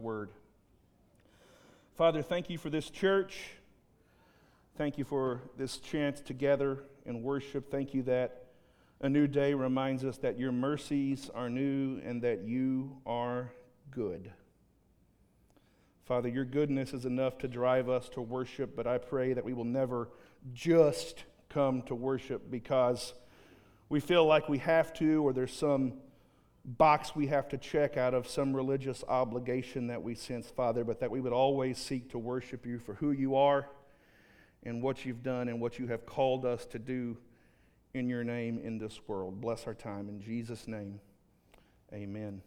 Word. Father, thank you for this church. Thank you for this chance to gather and worship. Thank you that a new day reminds us that your mercies are new and that you are good. Father, your goodness is enough to drive us to worship, but I pray that we will never just come to worship because we feel like we have to or there's some box we have to check out of some religious obligation that we sense, Father, but that we would always seek to worship you for who you are and what you've done and what you have called us to do in your name in this world. Bless our time. In Jesus' name, amen.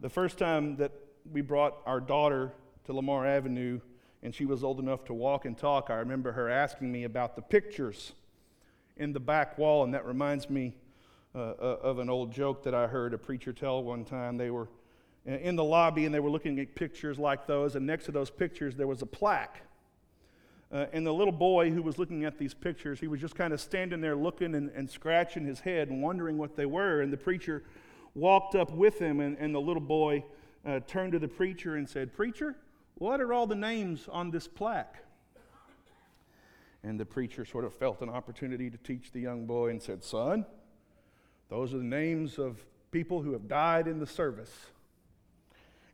The first time that we brought our daughter to Lamar Avenue and she was old enough to walk and talk, I remember her asking me about the pictures in the back wall, and that reminds me uh, uh, of an old joke that I heard a preacher tell one time. They were in the lobby and they were looking at pictures like those, and next to those pictures there was a plaque. Uh, and the little boy who was looking at these pictures, he was just kind of standing there looking and, and, scratching his head and wondering what they were. And the preacher walked up with him, and, and the little boy uh, turned to the preacher and said, Preacher, what are all the names on this plaque? And the preacher sort of felt an opportunity to teach the young boy and said, Son, those are the names of people who have died in the service.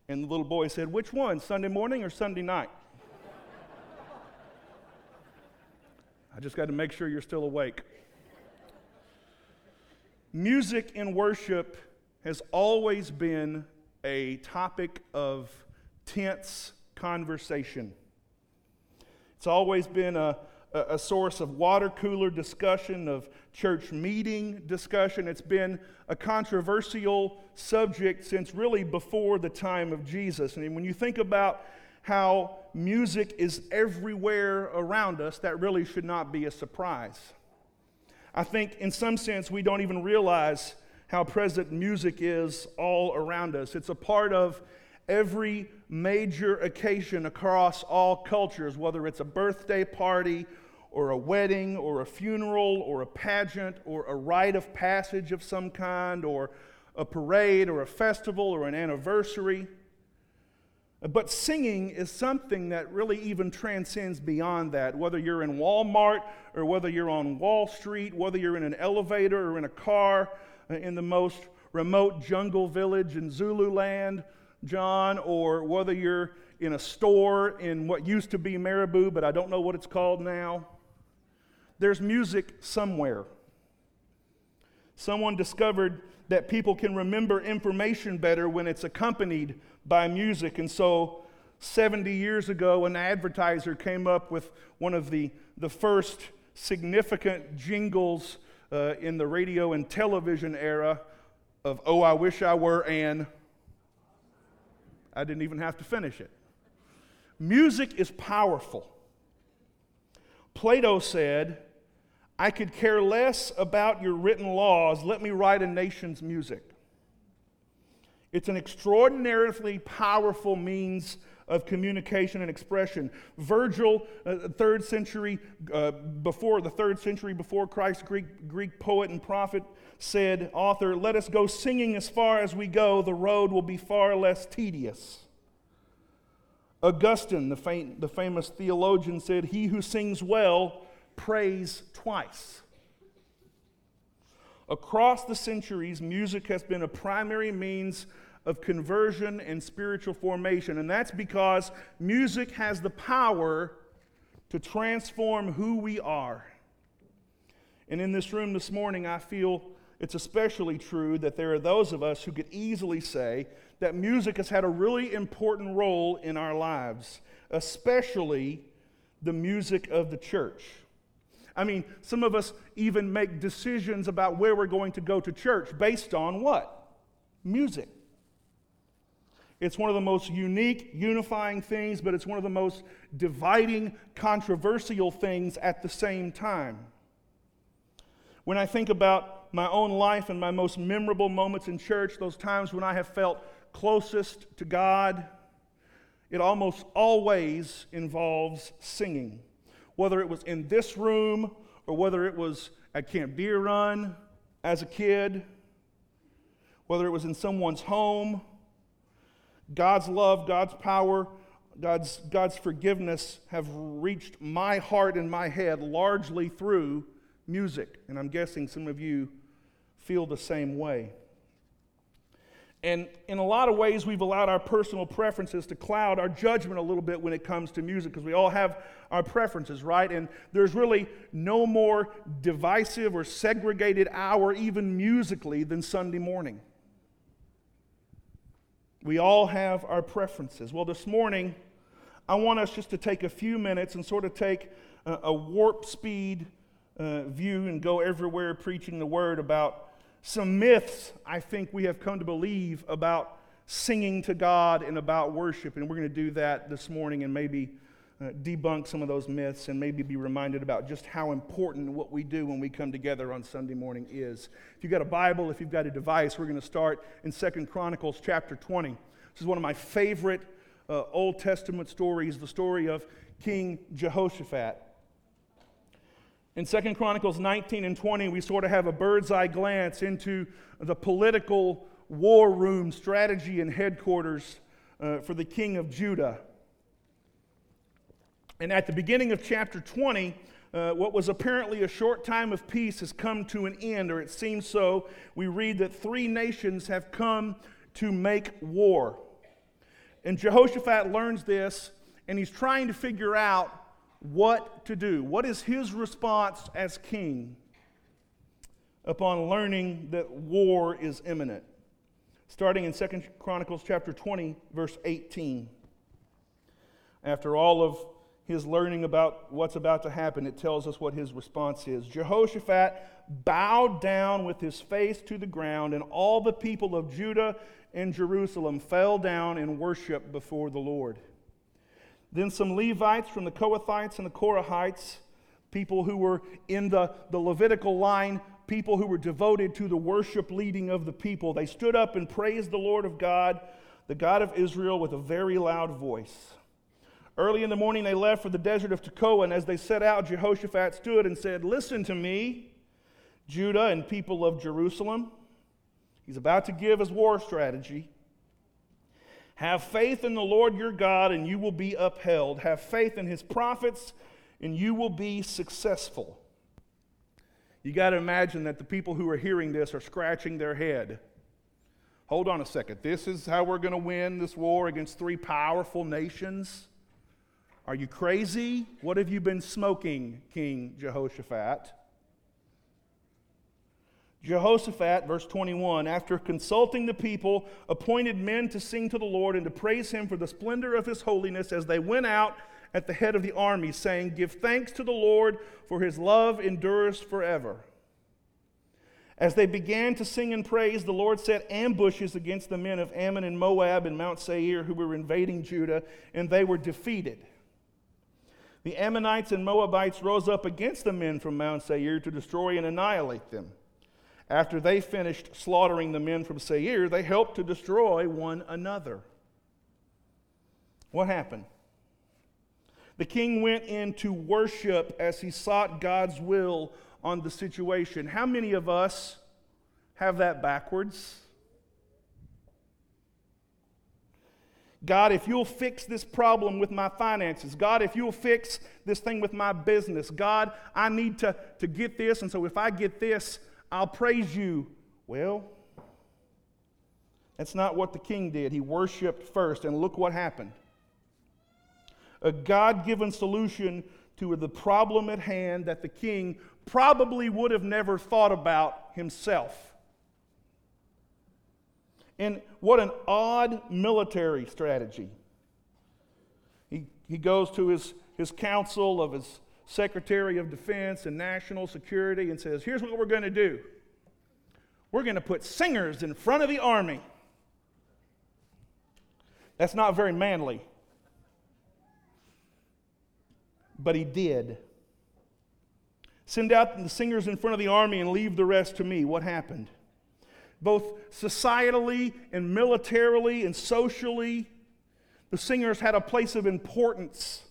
And the little boy said, Which one, Sunday morning or Sunday night? I just got to make sure you're still awake. Music in worship has always been a topic of tense conversation. It's always been a, a source of water cooler discussion, of church meeting discussion. It's been a controversial subject since really before the time of Jesus. And when you think about how music is everywhere around us, that really should not be a surprise. I think, in some sense, we don't even realize how present music is all around us. It's a part of every major occasion across all cultures, whether it's a birthday party or a wedding or a funeral or a pageant or a rite of passage of some kind or a parade or a festival or an anniversary. But singing is something that really even transcends beyond that. Whether you're in Walmart or whether you're on Wall Street, whether you're in an elevator or in a car in the most remote jungle village in Zululand, John, or whether you're in a store in what used to be Marabou, but I don't know what it's called now there's music somewhere. Someone discovered that people can remember information better when it's accompanied by music. And so, 70 years ago, an advertiser came up with one of the, the first significant jingles uh, in the radio and television era of Oh, I Wish I Were An. I didn't even have to finish it. Music is powerful. Plato said, I could care less about your written laws. Let me write a nation's music. It's an extraordinarily powerful means of communication and expression. Virgil, uh, third century uh, before the third century before Christ, Greek, Greek poet and prophet, said, author, let us go singing as far as we go, the road will be far less tedious. Augustine, the, fam- the famous theologian, said, He who sings well prays twice. Across the centuries, music has been a primary means of conversion and spiritual formation, and that's because music has the power to transform who we are. And in this room this morning, I feel it's especially true that there are those of us who could easily say that music has had a really important role in our lives, especially the music of the church. I mean, some of us even make decisions about where we're going to go to church based on what? Music. It's one of the most unique, unifying things, but it's one of the most dividing, controversial things at the same time. When I think about my own life and my most memorable moments in church, those times when I have felt closest to God, it almost always involves singing whether it was in this room or whether it was at Camp Deer Run as a kid, whether it was in someone's home. God's love, God's power, God's, God's forgiveness have reached my heart and my head largely through music. And I'm guessing some of you feel the same way. And in a lot of ways, we've allowed our personal preferences to cloud our judgment a little bit when it comes to music because we all have our preferences, right? And there's really no more divisive or segregated hour, even musically, than Sunday morning. We all have our preferences. Well, this morning, I want us just to take a few minutes and sort of take a, a warp speed uh, view and go everywhere preaching the word about some myths I think we have come to believe about singing to God and about worship. And we're going to do that this morning and maybe uh, debunk some of those myths and maybe be reminded about just how important what we do when we come together on Sunday morning is. If you've got a Bible, if you've got a device, we're going to start in Second Chronicles chapter 20. This is one of my favorite uh, Old Testament stories, the story of King Jehoshaphat. In Second Chronicles 19 and 20, we sort of have a bird's eye glance into the political war room strategy and headquarters uh, for the king of Judah. And at the beginning of chapter 20, uh, what was apparently a short time of peace has come to an end, or it seems so. We read that three nations have come to make war. And Jehoshaphat learns this, and he's trying to figure out what to do. What is his response as king upon learning that war is imminent? Starting in 2 Chronicles chapter 20, verse 18. After all of his learning about what's about to happen, it tells us what his response is. Jehoshaphat bowed down with his face to the ground, and all the people of Judah and Jerusalem fell down in worship before the Lord. Then some Levites from the Kohathites and the Korahites, people who were in the, the Levitical line, people who were devoted to the worship leading of the people, they stood up and praised the Lord of God, the God of Israel, with a very loud voice. Early in the morning, they left for the desert of Tekoa, and as they set out, Jehoshaphat stood and said, Listen to me, Judah and people of Jerusalem. He's about to give his war strategy. Have faith in the Lord your God, and you will be upheld. Have faith in his prophets, and you will be successful. You got to imagine that the people who are hearing this are scratching their head. Hold on a second. This is how we're going to win this war against three powerful nations? Are you crazy? What have you been smoking, King Jehoshaphat? Jehoshaphat, verse 21, after consulting the people, appointed men to sing to the Lord and to praise him for the splendor of his holiness as they went out at the head of the army, saying, Give thanks to the Lord, for his love endures forever. As they began to sing and praise, the Lord set ambushes against the men of Ammon and Moab and Mount Seir who were invading Judah, and they were defeated. The Ammonites and Moabites rose up against the men from Mount Seir to destroy and annihilate them. After they finished slaughtering the men from Seir, they helped to destroy one another. What happened? The king went in to worship as he sought God's will on the situation. How many of us have that backwards? God, if you'll fix this problem with my finances, God, if you'll fix this thing with my business, God, I need to, to get this, and so if I get this, I'll praise you. Well, that's not what the king did. He worshiped first, and look what happened. A God given solution to the problem at hand that the king probably would have never thought about himself. And what an odd military strategy. He, he goes to his, his council of his Secretary of Defense and National Security and says, Here's what we're going to do we're going to put singers in front of the army. That's not very manly. But he did. Send out the singers in front of the army and leave the rest to me. What happened? Both societally and militarily and socially, the singers had a place of importance.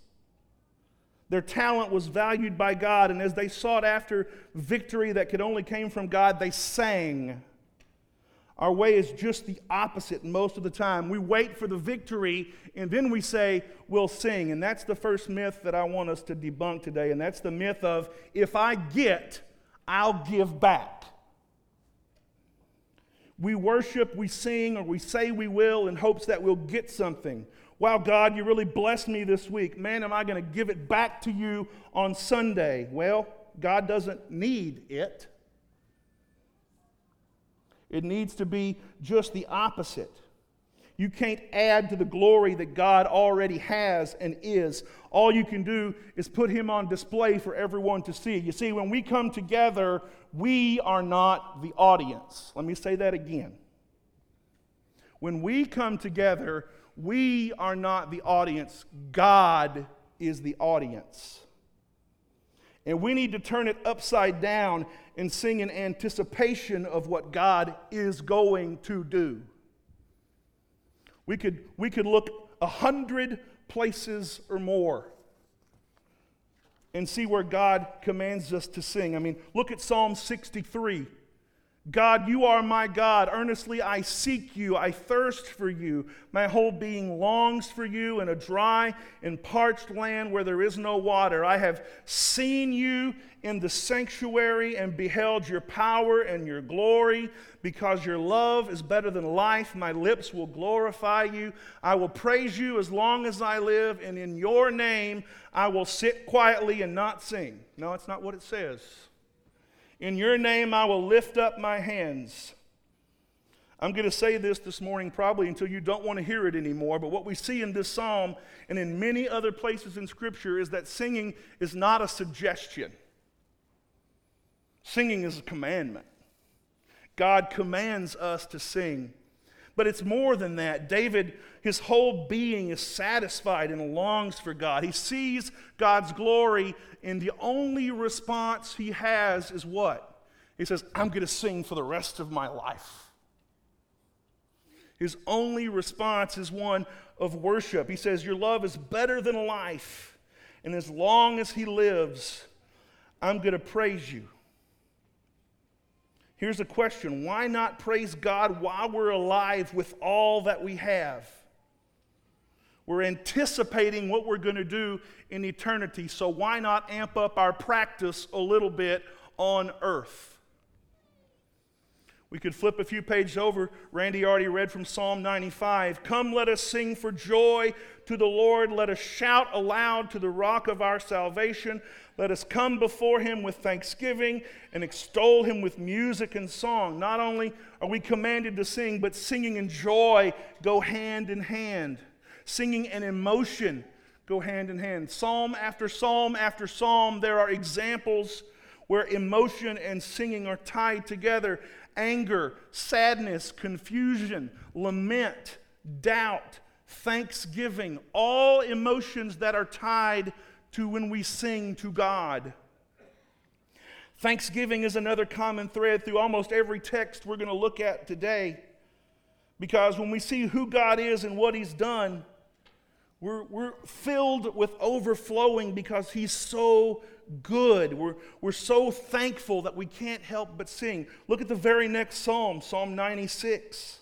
Their talent was valued by God, and as they sought after victory that could only came from God, they sang. Our way is just the opposite most of the time. We wait for the victory and then we say, we'll sing. And that's the first myth that I want us to debunk today. And that's the myth of if I get, I'll give back. We worship, we sing, or we say we will in hopes that we'll get something. Wow, God, you really blessed me this week. Man, am I going to give it back to you on Sunday? Well, God doesn't need it. It needs to be just the opposite. You can't add to the glory that God already has and is. All you can do is put Him on display for everyone to see. You see, when we come together, we are not the audience. Let me say that again. When we come together, we are not the audience, God is the audience. And we need to turn it upside down and sing in anticipation of what God is going to do. We could, we could look a hundred places or more and see where God commands us to sing. I mean, look at Psalm 63. God, you are my God. Earnestly I seek you. I thirst for you. My whole being longs for you in a dry and parched land where there is no water. I have seen you in the sanctuary and beheld your power and your glory. Because your love is better than life, my lips will glorify you. I will praise you as long as I live, and in your name I will sit quietly and not sing. No, it's not what it says. In your name I will lift up my hands. I'm going to say this this morning probably until you don't want to hear it anymore, but what we see in this psalm and in many other places in Scripture is that singing is not a suggestion, singing is a commandment. God commands us to sing. But it's more than that. David, his whole being is satisfied and longs for God. He sees God's glory, and the only response he has is what? He says, I'm going to sing for the rest of my life. His only response is one of worship. He says, Your love is better than life. And as long as he lives, I'm going to praise you. Here's a question Why not praise God while we're alive with all that we have? We're anticipating what we're going to do in eternity, so why not amp up our practice a little bit on earth? We could flip a few pages over. Randy already read from Psalm 95. Come, let us sing for joy to the Lord. Let us shout aloud to the rock of our salvation. Let us come before him with thanksgiving and extol him with music and song. Not only are we commanded to sing, but singing and joy go hand in hand. Singing and emotion go hand in hand. Psalm after psalm after psalm, there are examples where emotion and singing are tied together anger, sadness, confusion, lament, doubt, thanksgiving, all emotions that are tied to when we sing to God. Thanksgiving is another common thread through almost every text we're going to look at today. Because when we see who God is and what He's done, we're, we're filled with overflowing because He's so good. We're, we're so thankful that we can't help but sing. Look at the very next psalm, Psalm 96.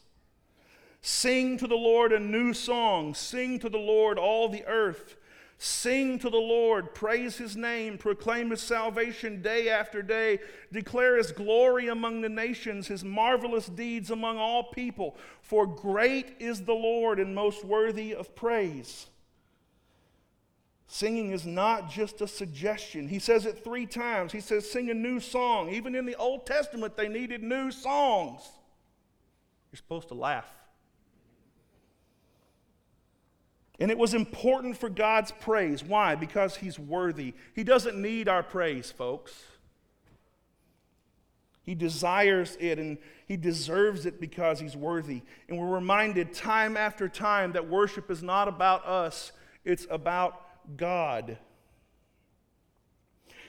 Sing to the Lord a new song. Sing to the Lord all the earth. Sing to the Lord, praise his name, proclaim his salvation day after day, declare his glory among the nations, his marvelous deeds among all people. For great is the Lord and most worthy of praise. Singing is not just a suggestion. He says it three times. He says, Sing a new song. Even in the Old Testament, they needed new songs. You're supposed to laugh. And it was important for God's praise. Why? Because He's worthy. He doesn't need our praise, folks. He desires it and He deserves it because He's worthy. And we're reminded time after time that worship is not about us, it's about God.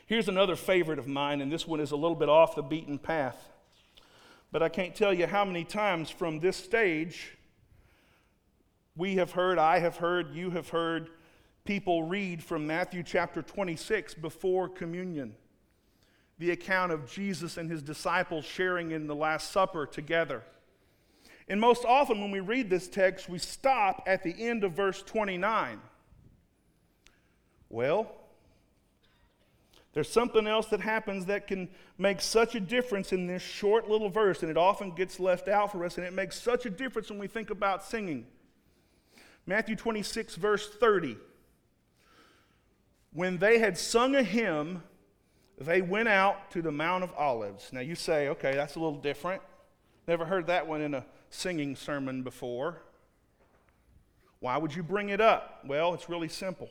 Here's another favorite of mine, and this one is a little bit off the beaten path. But I can't tell you how many times from this stage we have heard, I have heard, you have heard people read from Matthew chapter 26 before communion. The account of Jesus and his disciples sharing in the Last Supper together. And most often when we read this text, we stop at the end of verse 29. Well, there's something else that happens that can make such a difference in this short little verse, and it often gets left out for us, and it makes such a difference when we think about singing. Matthew 26, verse 30. When they had sung a hymn, they went out to the Mount of Olives. Now you say, okay, that's a little different. Never heard that one in a singing sermon before. Why would you bring it up? Well, it's really simple.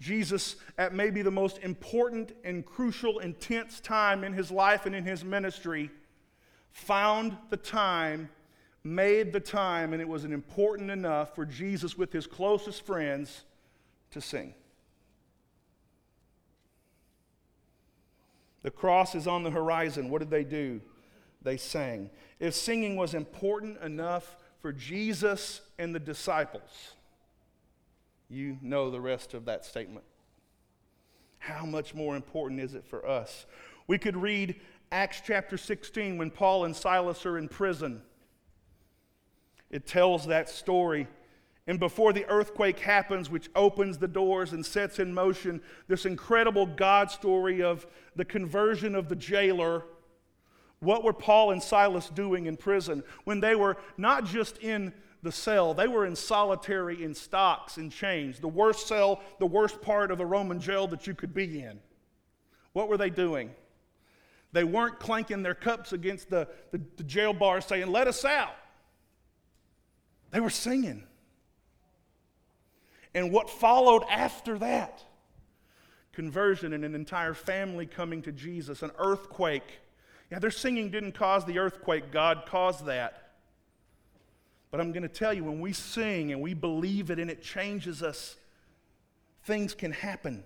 Jesus, at maybe the most important and crucial, intense time in his life and in his ministry, found the time, made the time, and it was important enough for Jesus, with his closest friends, to sing. The cross is on the horizon. What did they do? They sang. If singing was important enough for Jesus and the disciples, you know the rest of that statement. How much more important is it for us? We could read Acts chapter 16 when Paul and Silas are in prison. It tells that story. And before the earthquake happens, which opens the doors and sets in motion this incredible God story of the conversion of the jailer, what were Paul and Silas doing in prison when they were not just in the cell. They were in solitary in stocks in chains, the worst cell, the worst part of a Roman jail that you could be in. What were they doing? They weren't clanking their cups against the, the, the jail bar saying, Let us out. They were singing. And what followed after that? Conversion and an entire family coming to Jesus, an earthquake. Yeah, their singing didn't cause the earthquake, God caused that. But I'm going to tell you, when we sing and we believe it and it changes us, things can happen.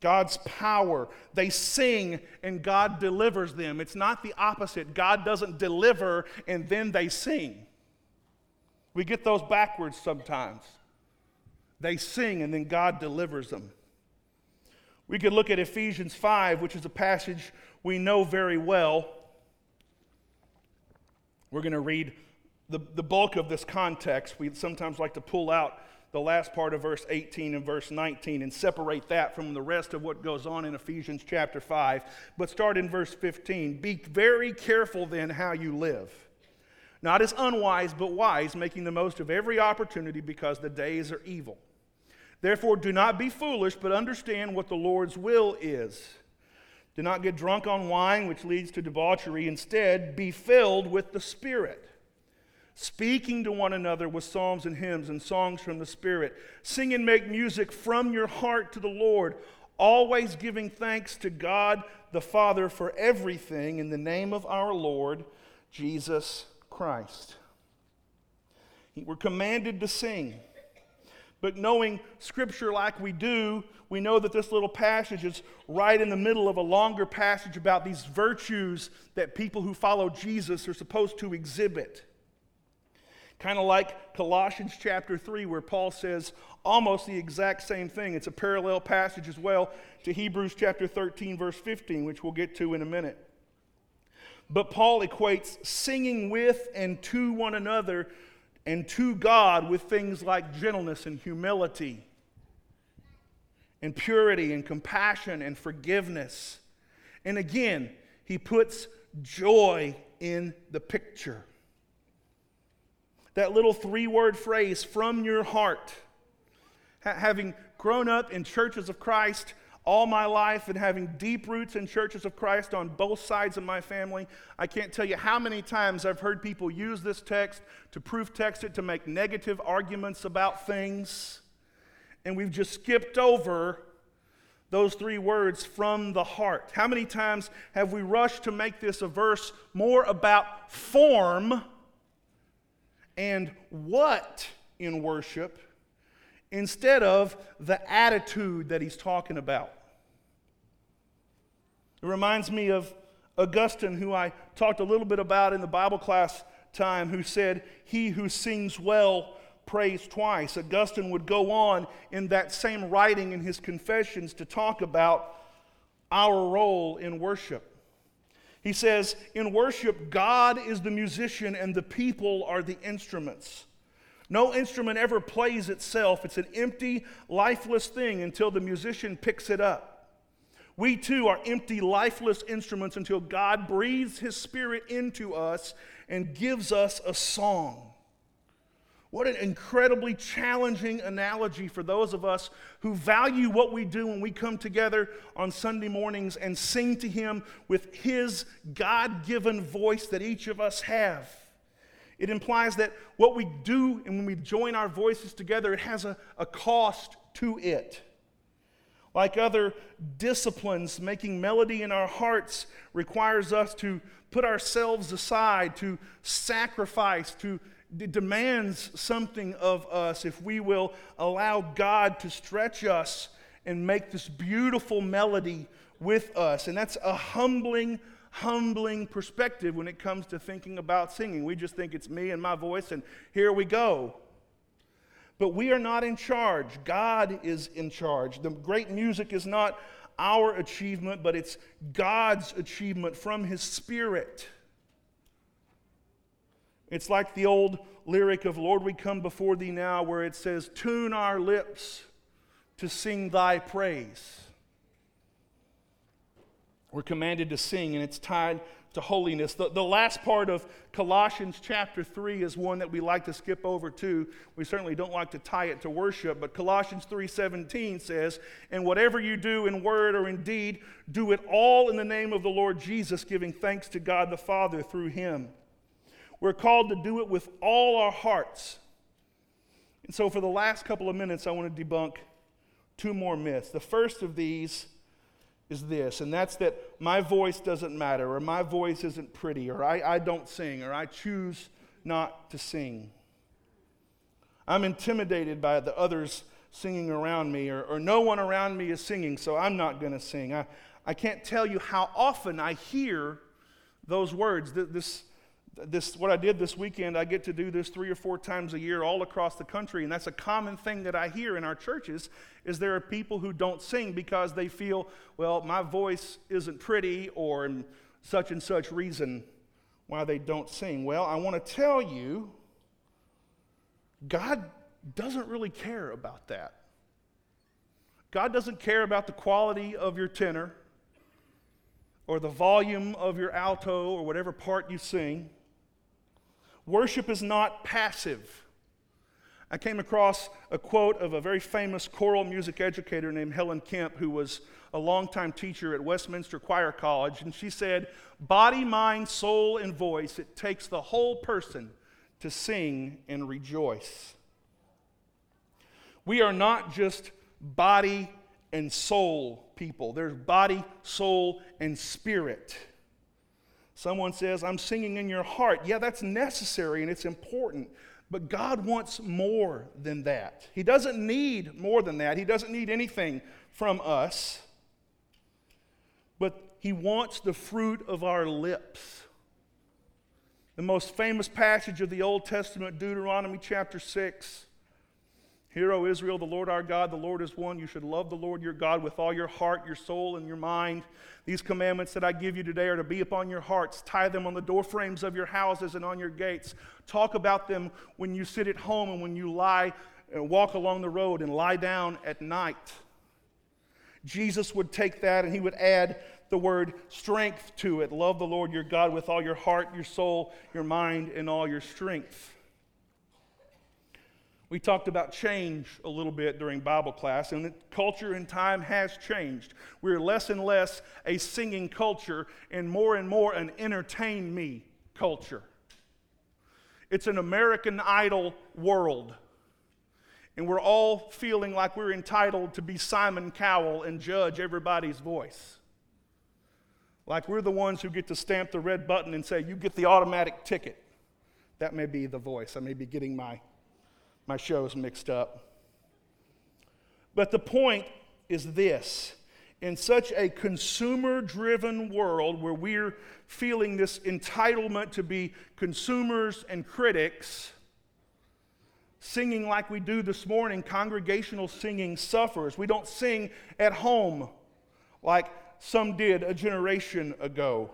God's power. They sing and God delivers them. It's not the opposite. God doesn't deliver and then they sing. We get those backwards sometimes. They sing and then God delivers them. We could look at Ephesians 5, which is a passage we know very well. We're going to read the, the bulk of this context. We sometimes like to pull out the last part of verse 18 and verse 19 and separate that from the rest of what goes on in Ephesians chapter 5. But start in verse 15. Be very careful then how you live. Not as unwise, but wise, making the most of every opportunity because the days are evil. Therefore, do not be foolish, but understand what the Lord's will is. Do not get drunk on wine, which leads to debauchery. Instead, be filled with the Spirit, speaking to one another with psalms and hymns and songs from the Spirit. Sing and make music from your heart to the Lord, always giving thanks to God the Father for everything in the name of our Lord Jesus Christ. We're commanded to sing. But knowing Scripture like we do, we know that this little passage is right in the middle of a longer passage about these virtues that people who follow Jesus are supposed to exhibit. Kind of like Colossians chapter 3, where Paul says almost the exact same thing. It's a parallel passage as well to Hebrews chapter 13, verse 15, which we'll get to in a minute. But Paul equates singing with and to one another and to God with things like gentleness and humility and purity and compassion and forgiveness. And again, he puts joy in the picture. That little three word phrase, from your heart. Ha- having grown up in churches of Christ, all my life and having deep roots in churches of Christ on both sides of my family, I can't tell you how many times I've heard people use this text to proof text it to make negative arguments about things. And we've just skipped over those three words from the heart. How many times have we rushed to make this a verse more about form and what in worship instead of the attitude that he's talking about. It reminds me of Augustine, who I talked a little bit about in the Bible class time, who said, He who sings well prays twice. Augustine would go on in that same writing in his confessions to talk about our role in worship. He says, In worship, God is the musician and the people are the instruments. No instrument ever plays itself. It's an empty, lifeless thing until the musician picks it up. We too are empty, lifeless instruments until God breathes His Spirit into us and gives us a song. What an incredibly challenging analogy for those of us who value what we do when we come together on Sunday mornings and sing to Him with His God given voice that each of us have. It implies that what we do and when we join our voices together, it has a, a cost to it. Like other disciplines, making melody in our hearts requires us to put ourselves aside, to sacrifice, to it demands something of us if we will allow God to stretch us and make this beautiful melody with us. And that's a humbling, humbling perspective when it comes to thinking about singing. We just think it's me and my voice, and here we go. But we are not in charge. God is in charge. The great music is not our achievement, but it's God's achievement from His Spirit. It's like the old lyric of Lord, we come before thee now, where it says, Tune our lips to sing thy praise. We're commanded to sing, and it's tied to holiness. The, the last part of Colossians chapter 3 is one that we like to skip over too. We certainly don't like to tie it to worship, but Colossians 3:17 says, "And whatever you do in word or in deed, do it all in the name of the Lord Jesus, giving thanks to God the Father through him." We're called to do it with all our hearts. And so, for the last couple of minutes, I want to debunk two more myths. The first of these is this, and that's that my voice doesn't matter, or my voice isn't pretty, or I, I don't sing, or I choose not to sing. I'm intimidated by the others singing around me, or, or no one around me is singing, so I'm not going to sing. I, I can't tell you how often I hear those words. This, this what i did this weekend i get to do this three or four times a year all across the country and that's a common thing that i hear in our churches is there are people who don't sing because they feel well my voice isn't pretty or such and such reason why they don't sing. Well i want to tell you god doesn't really care about that. God doesn't care about the quality of your tenor or the volume of your alto or whatever part you sing Worship is not passive. I came across a quote of a very famous choral music educator named Helen Kemp, who was a longtime teacher at Westminster Choir College, and she said, Body, mind, soul, and voice, it takes the whole person to sing and rejoice. We are not just body and soul people, there's body, soul, and spirit. Someone says, I'm singing in your heart. Yeah, that's necessary and it's important. But God wants more than that. He doesn't need more than that. He doesn't need anything from us. But He wants the fruit of our lips. The most famous passage of the Old Testament, Deuteronomy chapter 6. Hear, O Israel, the Lord our God, the Lord is one. You should love the Lord your God with all your heart, your soul, and your mind. These commandments that I give you today are to be upon your hearts. Tie them on the doorframes of your houses and on your gates. Talk about them when you sit at home and when you lie and walk along the road and lie down at night. Jesus would take that and he would add the word strength to it. Love the Lord your God with all your heart, your soul, your mind, and all your strength. We talked about change a little bit during Bible class, and culture and time has changed. We're less and less a singing culture and more and more an entertain me culture. It's an American Idol world. And we're all feeling like we're entitled to be Simon Cowell and judge everybody's voice. Like we're the ones who get to stamp the red button and say, You get the automatic ticket. That may be the voice. I may be getting my my shows mixed up. But the point is this in such a consumer driven world where we're feeling this entitlement to be consumers and critics, singing like we do this morning, congregational singing suffers. We don't sing at home like some did a generation ago.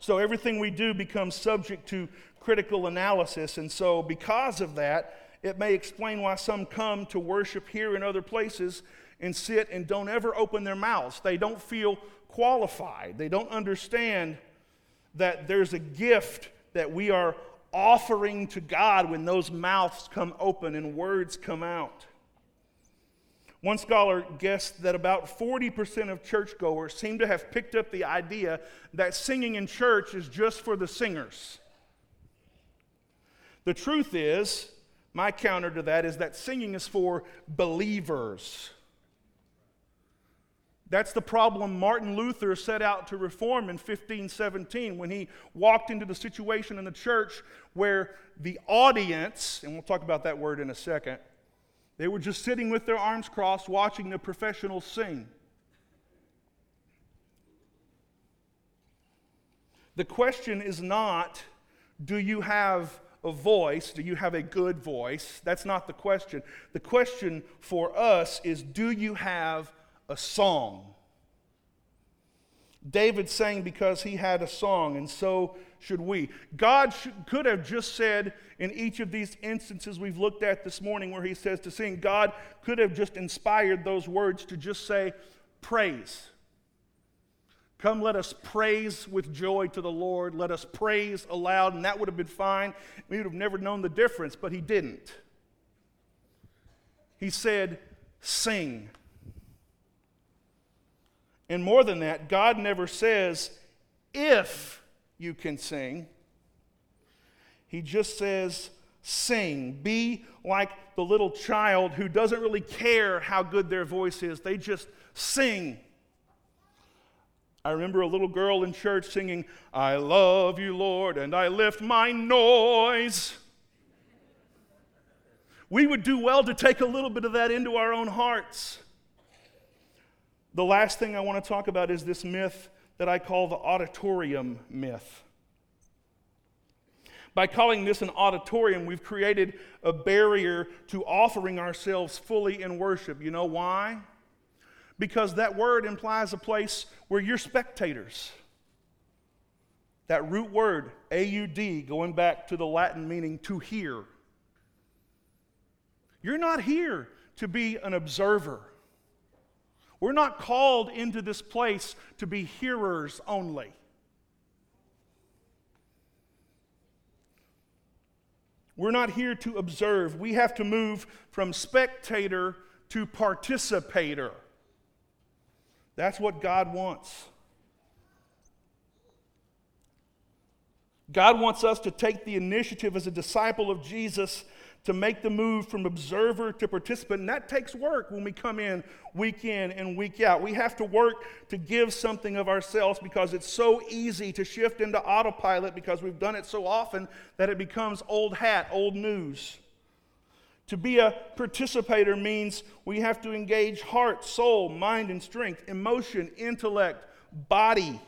So everything we do becomes subject to critical analysis. And so, because of that, it may explain why some come to worship here and other places and sit and don't ever open their mouths. They don't feel qualified, they don't understand that there's a gift that we are offering to God when those mouths come open and words come out. One scholar guessed that about 40% of churchgoers seem to have picked up the idea that singing in church is just for the singers. The truth is, my counter to that is that singing is for believers. That's the problem Martin Luther set out to reform in 1517 when he walked into the situation in the church where the audience, and we'll talk about that word in a second, they were just sitting with their arms crossed watching the professionals sing. The question is not, do you have a voice? Do you have a good voice? That's not the question. The question for us is, do you have a song. David sang because he had a song, and so should we. God should, could have just said in each of these instances we've looked at this morning where he says to sing, God could have just inspired those words to just say, praise. Come, let us praise with joy to the Lord. Let us praise aloud. And that would have been fine. We would have never known the difference, but he didn't. He said, sing. And more than that, God never says, if you can sing. He just says, sing. Be like the little child who doesn't really care how good their voice is, they just sing. I remember a little girl in church singing, I love you, Lord, and I lift my noise. We would do well to take a little bit of that into our own hearts. The last thing I want to talk about is this myth that I call the auditorium myth. By calling this an auditorium, we've created a barrier to offering ourselves fully in worship. You know why? Because that word implies a place where you're spectators. That root word, A U D, going back to the Latin meaning to hear. You're not here to be an observer. We're not called into this place to be hearers only. We're not here to observe. We have to move from spectator to participator. That's what God wants. God wants us to take the initiative as a disciple of Jesus to make the move from observer to participant. And that takes work when we come in week in and week out. We have to work to give something of ourselves because it's so easy to shift into autopilot because we've done it so often that it becomes old hat, old news. To be a participator means we have to engage heart, soul, mind, and strength, emotion, intellect, body.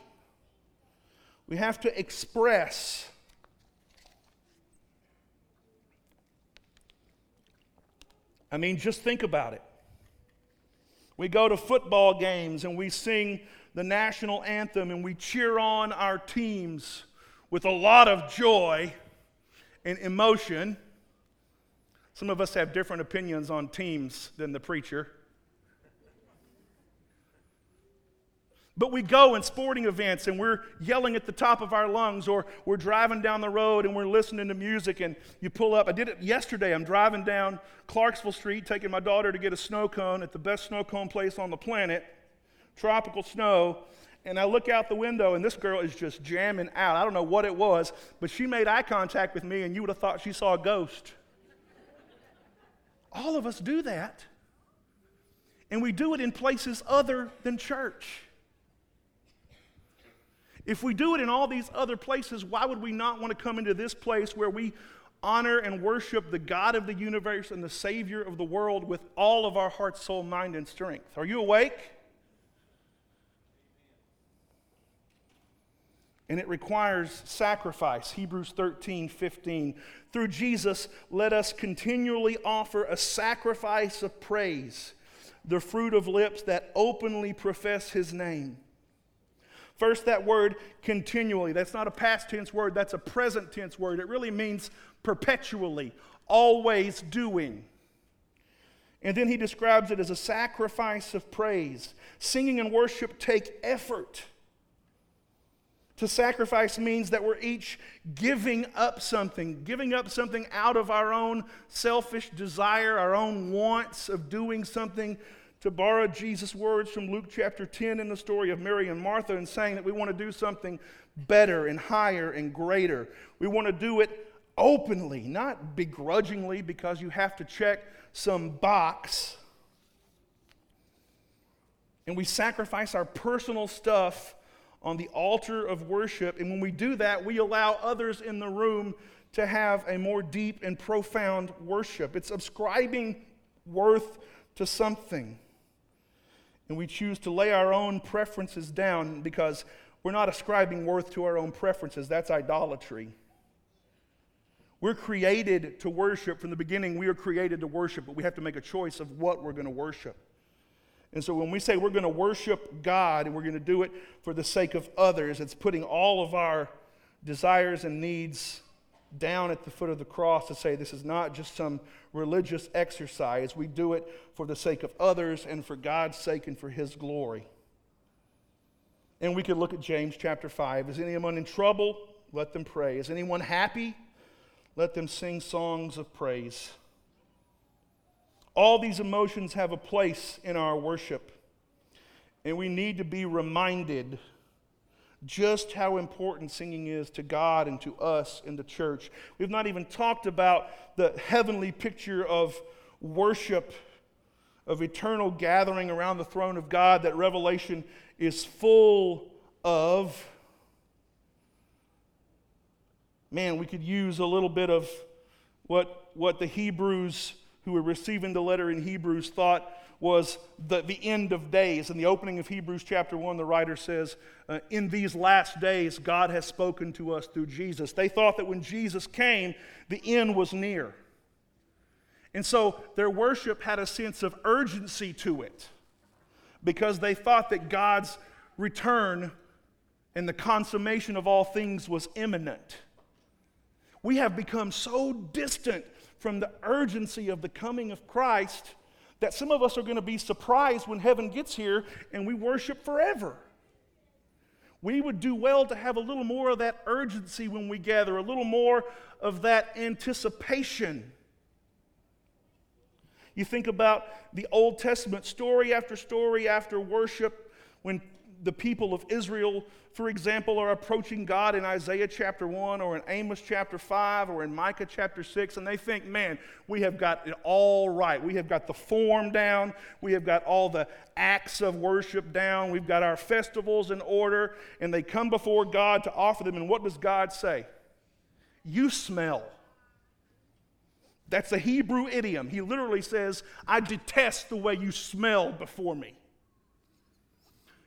We have to express. I mean, just think about it. We go to football games and we sing the national anthem and we cheer on our teams with a lot of joy and emotion. Some of us have different opinions on teams than the preacher. But we go in sporting events and we're yelling at the top of our lungs, or we're driving down the road and we're listening to music, and you pull up. I did it yesterday. I'm driving down Clarksville Street, taking my daughter to get a snow cone at the best snow cone place on the planet, tropical snow. And I look out the window, and this girl is just jamming out. I don't know what it was, but she made eye contact with me, and you would have thought she saw a ghost. All of us do that. And we do it in places other than church. If we do it in all these other places, why would we not want to come into this place where we honor and worship the God of the universe and the Savior of the world with all of our heart, soul, mind, and strength? Are you awake? And it requires sacrifice. Hebrews 13, 15. Through Jesus, let us continually offer a sacrifice of praise, the fruit of lips that openly profess his name. First, that word continually. That's not a past tense word, that's a present tense word. It really means perpetually, always doing. And then he describes it as a sacrifice of praise. Singing and worship take effort. To sacrifice means that we're each giving up something, giving up something out of our own selfish desire, our own wants of doing something to borrow Jesus' words from Luke chapter 10 in the story of Mary and Martha and saying that we want to do something better and higher and greater. We want to do it openly, not begrudgingly because you have to check some box. And we sacrifice our personal stuff on the altar of worship. And when we do that, we allow others in the room to have a more deep and profound worship. It's ascribing worth to something and we choose to lay our own preferences down because we're not ascribing worth to our own preferences. That's idolatry. We're created to worship. From the beginning, we are created to worship, but we have to make a choice of what we're going to worship. And so when we say we're going to worship God and we're going to do it for the sake of others, it's putting all of our desires and needs down at the foot of the cross to say this is not just some religious exercise. We do it for the sake of others and for God's sake and for His glory. And we could look at James chapter 5. Is anyone in trouble? Let them pray. Is anyone happy? Let them sing songs of praise. All these emotions have a place in our worship, and we need to be reminded just how important singing is to God and to us in the church. We've not even talked about the heavenly picture of worship, of eternal gathering around the throne of God that Revelation is full of. Man, we could use a little bit of what, what the Hebrews who were receiving the letter in Hebrews thought was the, the end of days. In the opening of Hebrews chapter 1, the writer says, uh, In these last days, God has spoken to us through Jesus. They thought that when Jesus came, the end was near. And so their worship had a sense of urgency to it because they thought that God's return and the consummation of all things was imminent. We have become so distant from the urgency of the coming of Christ that some of us are going to be surprised when heaven gets here and we worship forever. We would do well to have a little more of that urgency when we gather, a little more of that anticipation. You think about the Old Testament story after story after worship when the people of Israel, for example, are approaching God in Isaiah chapter 1 or in Amos chapter 5 or in Micah chapter 6, and they think, man, we have got it all right. We have got the form down. We have got all the acts of worship down. We've got our festivals in order. And they come before God to offer them. And what does God say? You smell. That's a Hebrew idiom. He literally says, I detest the way you smell before me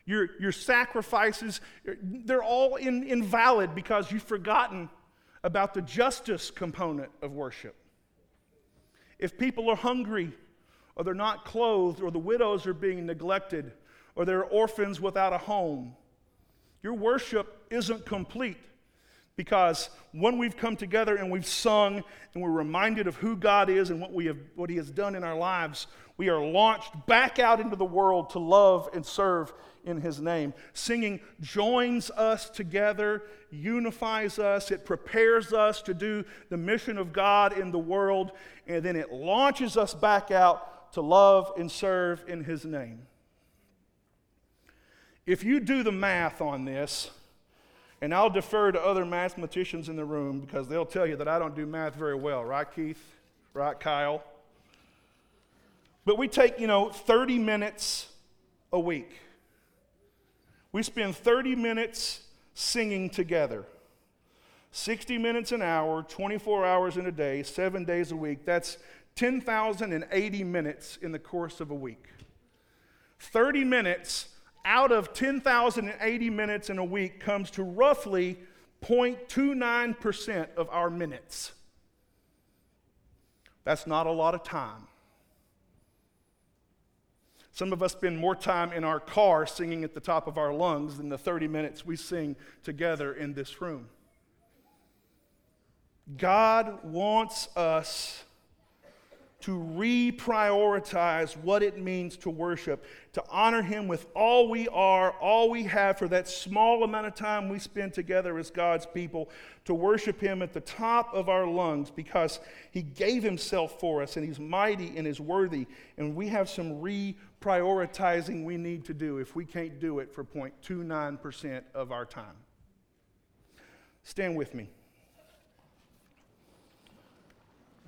your, your sacrifices, they're all in, invalid because you've forgotten about the justice component of worship. If people are hungry, or they're not clothed, or the widows are being neglected, or there are orphans without a home, your worship isn't complete because when we've come together and we've sung and we're reminded of who God is and what, we have, what He has done in our lives, we are launched back out into the world to love and serve in His name. Singing joins us together, unifies us, it prepares us to do the mission of God in the world, and then it launches us back out to love and serve in His name. If you do the math on this, and I'll defer to other mathematicians in the room because they'll tell you that I don't do math very well, right, Keith? Right, Kyle? But we take, you know, 30 minutes a week. We spend 30 minutes singing together. 60 minutes an hour, 24 hours in a day, seven days a week. That's 10,080 minutes in the course of a week. 30 minutes out of 10,080 minutes in a week comes to roughly 0.29% of our minutes. That's not a lot of time. Some of us spend more time in our car singing at the top of our lungs than the 30 minutes we sing together in this room. God wants us to reprioritize what it means to worship, to honor Him with all we are, all we have for that small amount of time we spend together as God's people, to worship Him at the top of our lungs because He gave Himself for us and He's mighty and is worthy. And we have some reprioritizing we need to do if we can't do it for 0.29% of our time. Stand with me.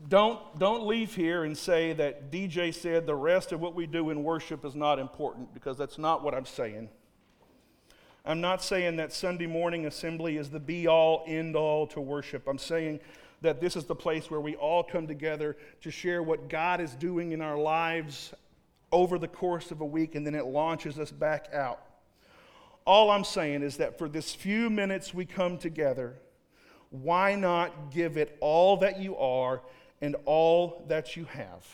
Don't, don't leave here and say that DJ said the rest of what we do in worship is not important, because that's not what I'm saying. I'm not saying that Sunday morning assembly is the be all, end all to worship. I'm saying that this is the place where we all come together to share what God is doing in our lives over the course of a week, and then it launches us back out. All I'm saying is that for this few minutes we come together, why not give it all that you are and all that you have.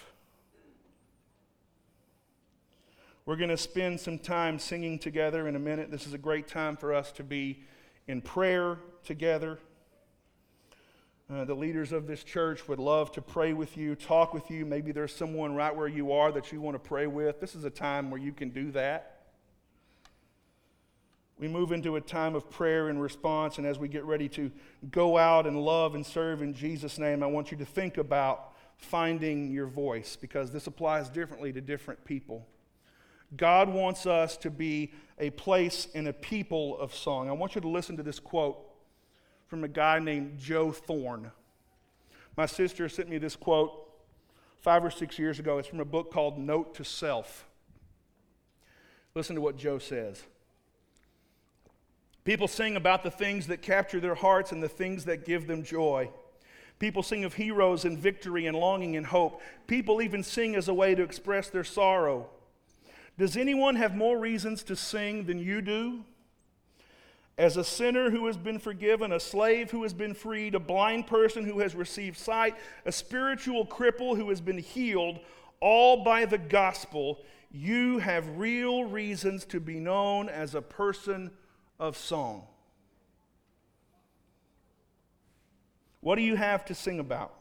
We're going to spend some time singing together in a minute. This is a great time for us to be in prayer together. Uh, the leaders of this church would love to pray with you, talk with you. Maybe there's someone right where you are that you want to pray with. This is a time where you can do that we move into a time of prayer and response, and as we get ready to go out and love and serve in Jesus' name, I want you to think about finding your voice because this applies differently to different people. God wants us to be a place and a people of song. I want you to listen to this quote from a guy named Joe Thorn. My sister sent me this quote five or six years ago. It's from a book called Note to Self. Listen to what Joe says. People sing about the things that capture their hearts and the things that give them joy. People sing of heroes and victory and longing and hope. People even sing as a way to express their sorrow. Does anyone have more reasons to sing than you do? As a sinner who has been forgiven, a slave who has been freed, a blind person who has received sight, a spiritual cripple who has been healed, all by the gospel, you have real reasons to be known as a person of song. What do you have to sing about?